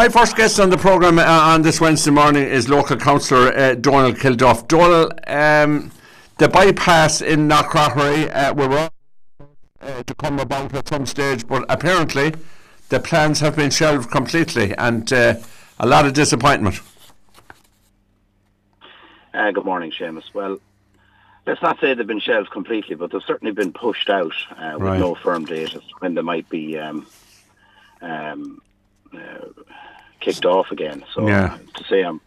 My first guest on the programme uh, on this Wednesday morning is local councillor uh, Donal Kilduff. Donal, um, the bypass in Knockcroghery uh, were uh, to come about at some stage, but apparently the plans have been shelved completely and uh, a lot of disappointment. Uh, good morning, Seamus. Well, let's not say they've been shelved completely, but they've certainly been pushed out uh, with Right. no firm date as when they might be um, um, uh, kicked off again. So Yeah. to say I'm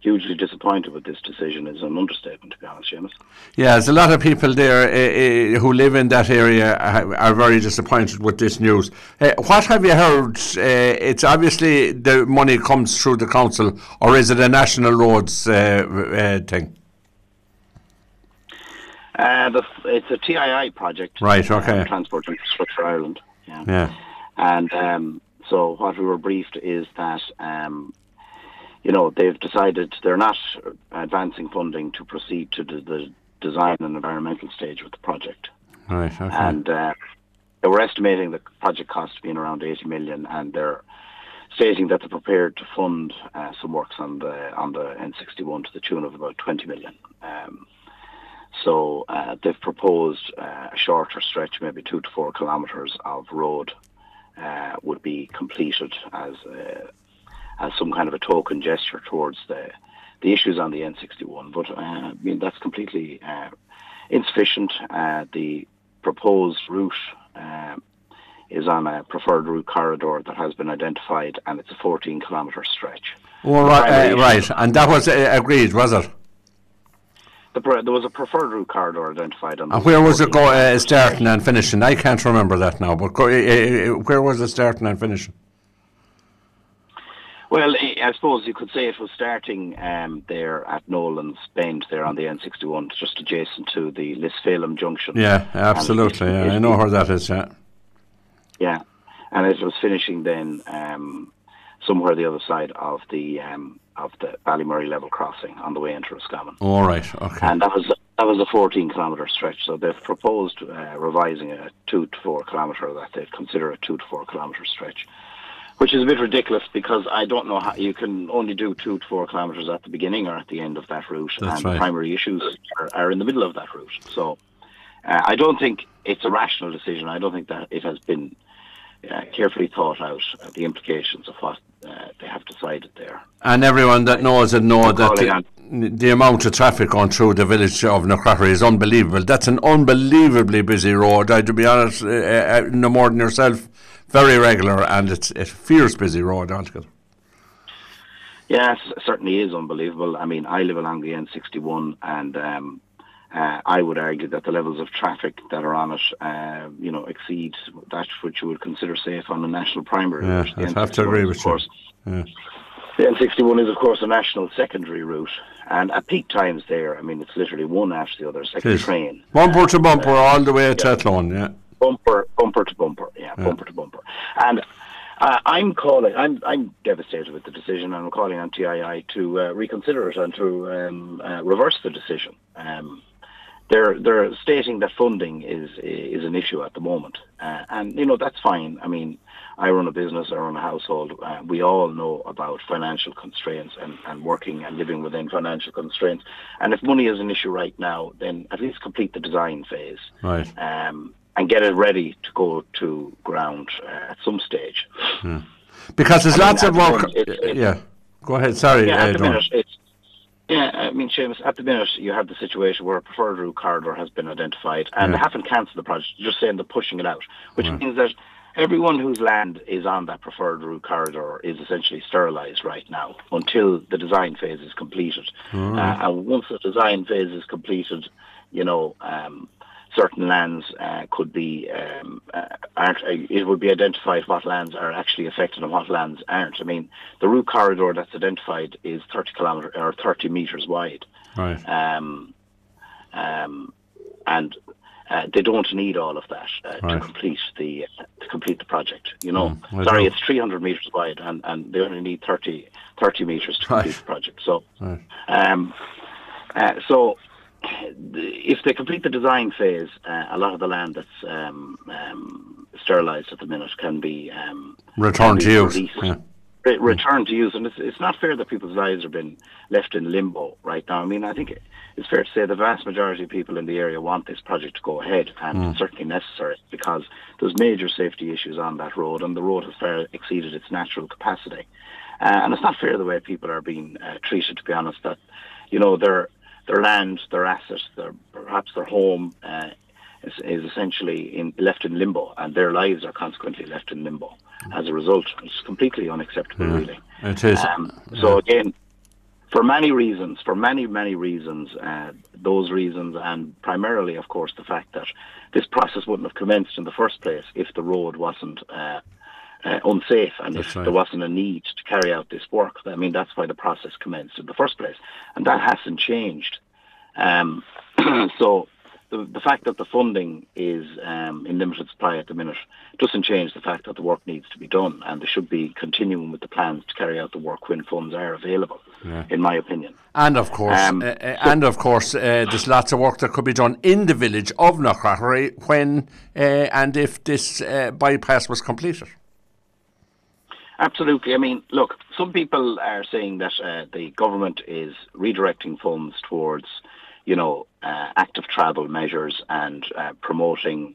hugely disappointed with this decision is an understatement, to be honest, Seamus. Yeah, there's a lot of people there uh, uh, who live in that area are very disappointed with this news. Uh, what have you heard? Uh, it's obviously the money comes through the council, or is it a national roads uh, uh, thing? Uh, the, it's a TII project. Right, okay. Transport Infrastructure Ireland. Yeah. Yeah. And um, so what we were briefed is that, um, you know, they've decided they're not advancing funding to proceed to the, the design and environmental stage with the project. Right. Okay. And uh, they were estimating the project cost to be around 80 million, and they're stating that they're prepared to fund uh, some works on the on the N61 to the tune of about 20 million. Um, so uh, they've proposed uh, a shorter stretch, maybe two to four kilometres of road, uh, would be completed as uh, as some kind of a token gesture towards the the issues on the N61. But uh, I mean that's completely uh, insufficient. Uh, the proposed route um, is on a preferred route corridor that has been identified, and it's a 14 kilometre stretch. All the right, uh, right, and that was uh, agreed, was it? The, there was a preferred route corridor identified on. And where was it 14 go, uh, starting and finishing? I can't remember that now, but uh, uh, where was it starting and finishing? Well, I suppose you could say it was starting um, there at Nolan's Bend, there on the N61, just adjacent to the Lisfalem Junction. Yeah, absolutely. It- Yeah, I know where that is. Yeah. Yeah, and it was finishing then um, somewhere the other side of the um, of the Ballymurray level crossing on the way into Roscommon. All right. Okay. and that was that was a 14 kilometre stretch. So they've proposed uh, revising a two to four kilometre that they'd consider a two to four kilometre stretch, which is a bit ridiculous because I don't know how you can only do two to four kilometres at the beginning or at the end of that route, That's and right. the primary issues are, are in the middle of that route. So uh, I don't think it's a rational decision. I don't think that it has been uh, carefully thought out uh, the implications of what uh, they have decided there. And everyone that knows it knows that the, the amount of traffic going through the village of Knockcroghery is unbelievable. That's an unbelievably busy road. I, to be honest, uh, uh, no more than yourself, very regular, and it's a fierce busy road altogether. Yes, it certainly is unbelievable. I mean, I live along the N61, and um, uh, I would argue that the levels of traffic that are on it, uh, you know, exceed that which you would consider safe on a national primary Yeah, route. I'd have to agree with you. course, Yeah. The N61 is, of course, a national secondary route, and at peak times there, I mean, it's literally one after the other, a train. Bumper to bumper, all the way to Athlone, yeah. bumper, bumper to bumper, yeah, bumper to bumper. And uh, I'm calling, I'm, I'm devastated with the decision, and I'm calling on TII to uh, reconsider it and to um, uh, reverse the decision. Um, they're they're stating that funding is is an issue at the moment, uh, and you know that's fine. I mean, I run a business, I run a household. Uh, we all know about financial constraints and, and working and living within financial constraints. And if money is an issue right now, then at least complete the design phase Right. um, and get it ready to go to ground uh, at some stage. Because there's I lots at of work. moment, it's- it's- yeah. Go ahead. Sorry. Yeah, uh, at the minute, it's yeah. I mean, Seamus, at the minute, you have the situation where a preferred route corridor has been identified, and Yeah. they haven't cancelled the project. They're just saying they're pushing it out, which means that everyone whose land is on that preferred route corridor is essentially sterilised right now until the design phase is completed. Uh, and once the design phase is completed, you know. Um, certain lands uh, could be um, uh, aren't, uh, it would be identified what lands are actually affected and what lands aren't. I mean, the route corridor that's identified is 30 kilometer or 30 meters wide, Right. um, um, and uh, they don't need all of that uh, Right. to complete the uh, to complete the project. You know, Mm, sorry, it's 300 meters wide, and, and they only need 30, 30 meters to Right. complete the project. So. Right. Um, uh, so, if they complete the design phase, uh, a lot of the land that's um, um, sterilised at the minute can be um, Return can to use. Yeah. re- return to use. And it's, it's not fair that people's lives have been left in limbo right now. I mean, I think it's fair to say the vast majority of people in the area want this project to go ahead, and mm. it's certainly necessary because there's major safety issues on that road, and the road has far exceeded its natural capacity. Uh, and it's not fair the way people are being uh, treated, to be honest, that, you know, their, their land, their assets, their, perhaps their home uh, is, is essentially in, left in limbo, and their lives are consequently left in limbo as a result. It's completely unacceptable, yeah, really. It is. Um, yeah. So again, for many reasons, for many many reasons, uh, those reasons, and primarily, of course, the fact that this process wouldn't have commenced in the first place if the road wasn't. Uh, uh, unsafe and that's if right. there wasn't a need to carry out this work. I mean, that's why the process commenced in the first place. And that hasn't changed. Um, so the, the fact that the funding is um, in limited supply at the minute doesn't change the fact that the work needs to be done, and they should be continuing with the plans to carry out the work when funds are available. Yeah. In my opinion, and of course, um, uh, uh and of course, uh, there's lots of work that could be done in the village of Knockcroghery when uh, and if this uh, bypass was completed. Absolutely. I mean, look, some people are saying that uh, the government is redirecting funds towards you know, uh, active travel measures and uh, promoting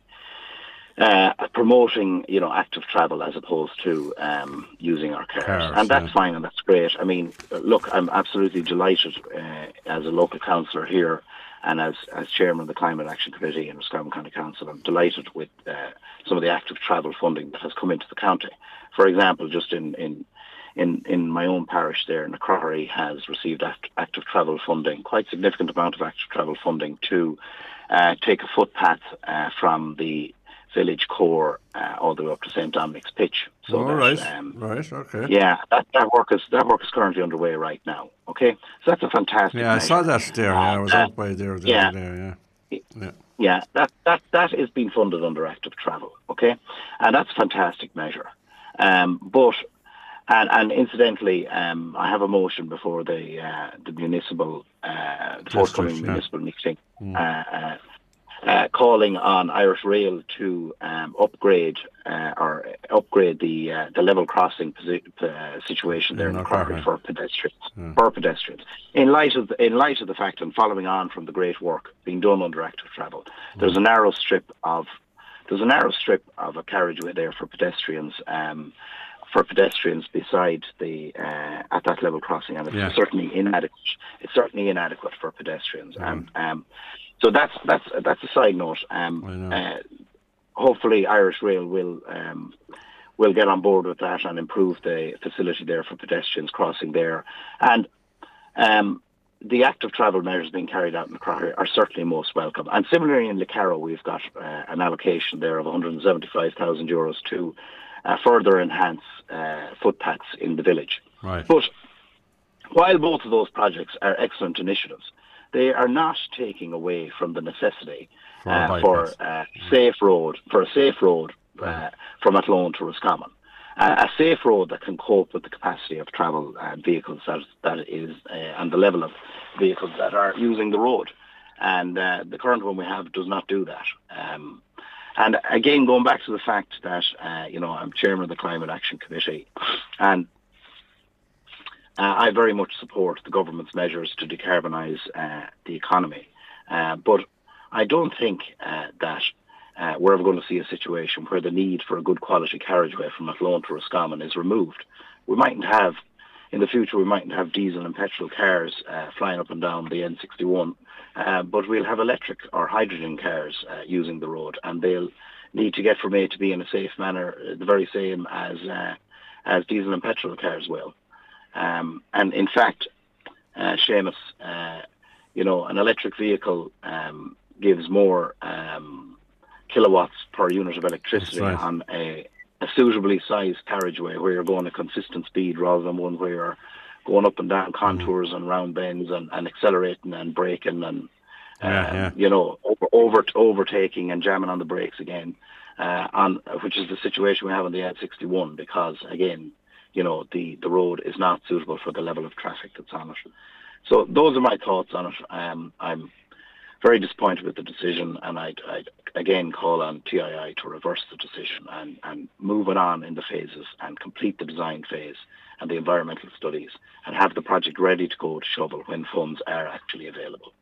uh, promoting, you know, active travel as opposed to um, using our cars. cars and that's yeah. fine and that's great. I mean, look, I'm absolutely delighted uh, as a local councillor here and as, as chairman of the Climate Action Committee in Roscommon County Council, I'm delighted with uh, some of the active travel funding that has come into the county. For example, just in, in in, in my own parish there, Knockcroghery has received act, active travel funding, quite significant amount of active travel funding to uh, take a footpath uh, from the village core uh, all the way up to St Dominic's pitch. So right, um, right, okay. Yeah, that, that work is that work is currently underway right now. Okay, so that's a fantastic. Yeah, measure. I saw that there. Yeah, I was uh, out by there the yeah, other day. Yeah. yeah. Yeah, that, that, that is being funded under active travel, okay? And that's a fantastic measure. Um, but and, and incidentally, um, I have a motion before the uh, the municipal, uh, the forthcoming municipal meeting, mm. uh, uh, calling on Irish Rail to um, upgrade uh, or upgrade the uh, the level crossing posi- situation there in, the for pedestrians yeah. for pedestrians. In light of the, in light of the fact and following on from the great work being done under active travel, mm. there's a narrow strip of there's a narrow strip of a carriageway there for pedestrians. Um, for pedestrians beside the uh, at that level crossing, and it's yeah. certainly inadequate. It's certainly inadequate for pedestrians, mm. and um, so that's that's that's a side note. Um, uh, hopefully, Irish Rail will um, will get on board with that and improve the facility there for pedestrians crossing there, and. Um, the active travel measures being carried out in the Crocker are certainly most welcome. And similarly in Carrow, we've got uh, an allocation there of 175,000 euros to uh, further enhance uh, footpaths in the village. Right. But while both of those projects are excellent initiatives, they are not taking away from the necessity for, uh, for uh, safe road for a safe road uh, from Athlone to Roscommon. Uh, a safe road that can cope with the capacity of travel uh, vehicles that that is uh, and the level of vehicles that are using the road. And uh, the current one we have does not do that. Um, and again, going back to the fact that, uh, you know, I'm chairman of the Climate Action Committee and uh, I very much support the government's measures to decarbonise uh, the economy. Uh, but I don't think uh, that uh, we're ever going to see a situation where the need for a good quality carriageway from Athlone to Roscommon is removed. We mightn't have, in the future, we mightn't have diesel and petrol cars flying up and down the N61 uh, but we'll have electric or hydrogen cars uh, using the road, and they'll need to get from A to B in a safe manner, uh, the very same as uh, as diesel and petrol cars will. Um, and in fact, uh, Seamus, uh, you know, an electric vehicle um, gives more um, kilowatts per unit of electricity right. on a, a suitably sized carriageway where you're going a consistent speed rather than one where you're going up and down mm-hmm. contours mm-hmm. and round bends and, and accelerating and braking and yeah, um, yeah. you know over, over overtaking and jamming on the brakes again uh, on which is the situation we have on the N61 because again you know the the road is not suitable for the level of traffic that's on it so those are my thoughts on it um, I'm very disappointed with the decision, and I'd, I'd, again call on TII to reverse the decision and, and move it on in the phases and complete the design phase and the environmental studies and have the project ready to go to shovel when funds are actually available.